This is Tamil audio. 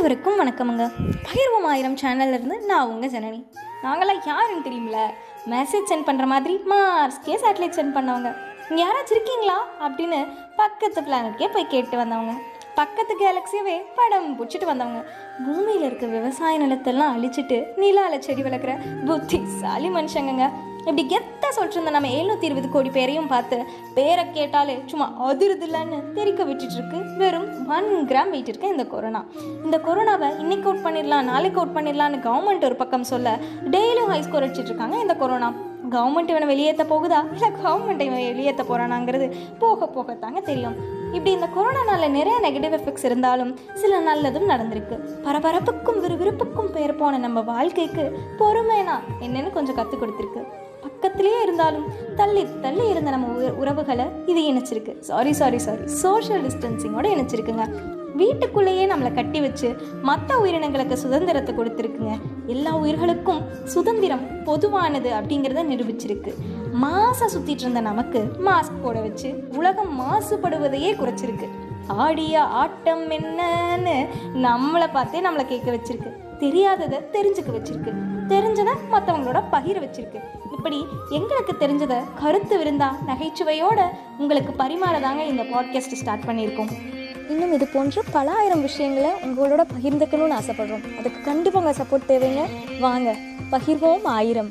அனைவருக்கும் வணக்கமுங்க. பகிர்வோம் ஆயிரம் சேனல்ல இருந்து நான் உங்கள் ஜனனி. நாங்களாம் யாருன்னு தெரியுமில மெசேஜ் சென்ட் பண்ணுற மாதிரி மார்ஸ்க்கே சேட்டலைட் சென்ட் பண்ணவங்க. இங்கே யாராச்சும் இருக்கீங்களா? அப்படின்னு பக்கத்து பிளானட்கே போய் கேட்டு வந்தவங்க. பக்கத்து கேலக்ஸியவே படம் பிடிச்சிட்டு வந்தவங்க. பூமியில் இருக்க விவசாய நிலத்தெல்லாம் அழிச்சிட்டு நிலால செடி வளர்க்குற புத்திசாலி மனுஷங்கங்க. இப்படி கெத்தா சொல்லிட்டு இருந்த நம்ம எழுநூத்தி இருபது கோடி பேரையும் பார்த்து பேரை கேட்டாலே சும்மா அதிருதில்லன்னு தெரிக்க விட்டுட்டு இருக்கு வெறும் ஒன் கிராம் வெயிட் இருக்க இந்த கொரோனா இந்த கொரோனாவை இன்னைக்கு அவுட் பண்ணிடலாம் நாளைக்கு அவுட் பண்ணிடலான்னு கவர்மெண்ட் ஒரு பக்கம் சொல்ல டெய்லியும் ஹை ஸ்கோர் அடிச்சிட்டு இருக்காங்க இந்த கொரோனா கவர்மெண்ட் இவனை வெளியேற்ற போகுதா? இல்லை கவர்மெண்ட் இவன் வெளியேற்ற போகிறானாங்கிறது போக போகத்தாங்க தெரியும். இப்படி இந்த கொரோனானால நிறைய நெகட்டிவ் எஃபெக்ட்ஸ் இருந்தாலும் சில நல்லதும் நடந்திருக்கு. பரபரப்புக்கும் விறுவிறுப்புக்கும் பெயர் போன நம்ம வாழ்க்கைக்கு பொறுமைனா என்னன்னு கொஞ்சம் கற்றுக் கொடுத்துருக்கு. பக்கத்திலேயே இருந்தாலும் தள்ளி தள்ளி இருந்த நம்ம உறவுகளை இது இணைச்சிருக்கு. சாரி சாரி சாரி சோஷியல் டிஸ்டன்சிங்கோட இணைச்சிருக்குங்க. வீட்டுக்குள்ளேயே நம்மளை கட்டி வச்சு மற்ற உயிரினங்களுக்கு சுதந்திரத்தை கொடுத்துருக்குங்க. எல்லா உயிர்களுக்கும் சுதந்திரம் பொதுவானது அப்படிங்கிறத நிரூபிச்சிருக்கு. மாசை சுத்திட்டு இருந்த நமக்கு மாஸ்க் போட வச்சு உலகம் மாசுபடுவதையே குறைச்சிருக்கு. ஆடிய ஆட்டம் என்னன்னு நம்மளை பார்த்தே நம்மளை கேட்க வச்சிருக்கு. தெரியாததை தெரிஞ்சுக்க வச்சிருக்கு. தெரிஞ்சதை மற்றவங்களோட பகிர வச்சிருக்கு. இப்படி எங்களுக்கு தெரிஞ்சதை கருத்து விருந்தா நகைச்சுவையோட உங்களுக்கு பரிமாறதாங்க இந்த பாட்காஸ்ட் ஸ்டார்ட் பண்ணியிருக்கோம். இன்னும் இது போன்ற பல ஆயிரம் விஷயங்களை உங்களோட பகிர்ந்துக்கணும்னு ஆசைப்படுறோம். அதுக்கு கண்டிப்பாக உங்கள் சப்போர்ட் தேவைங்க. வாங்க பகிர்வோம் ஆயிரம்.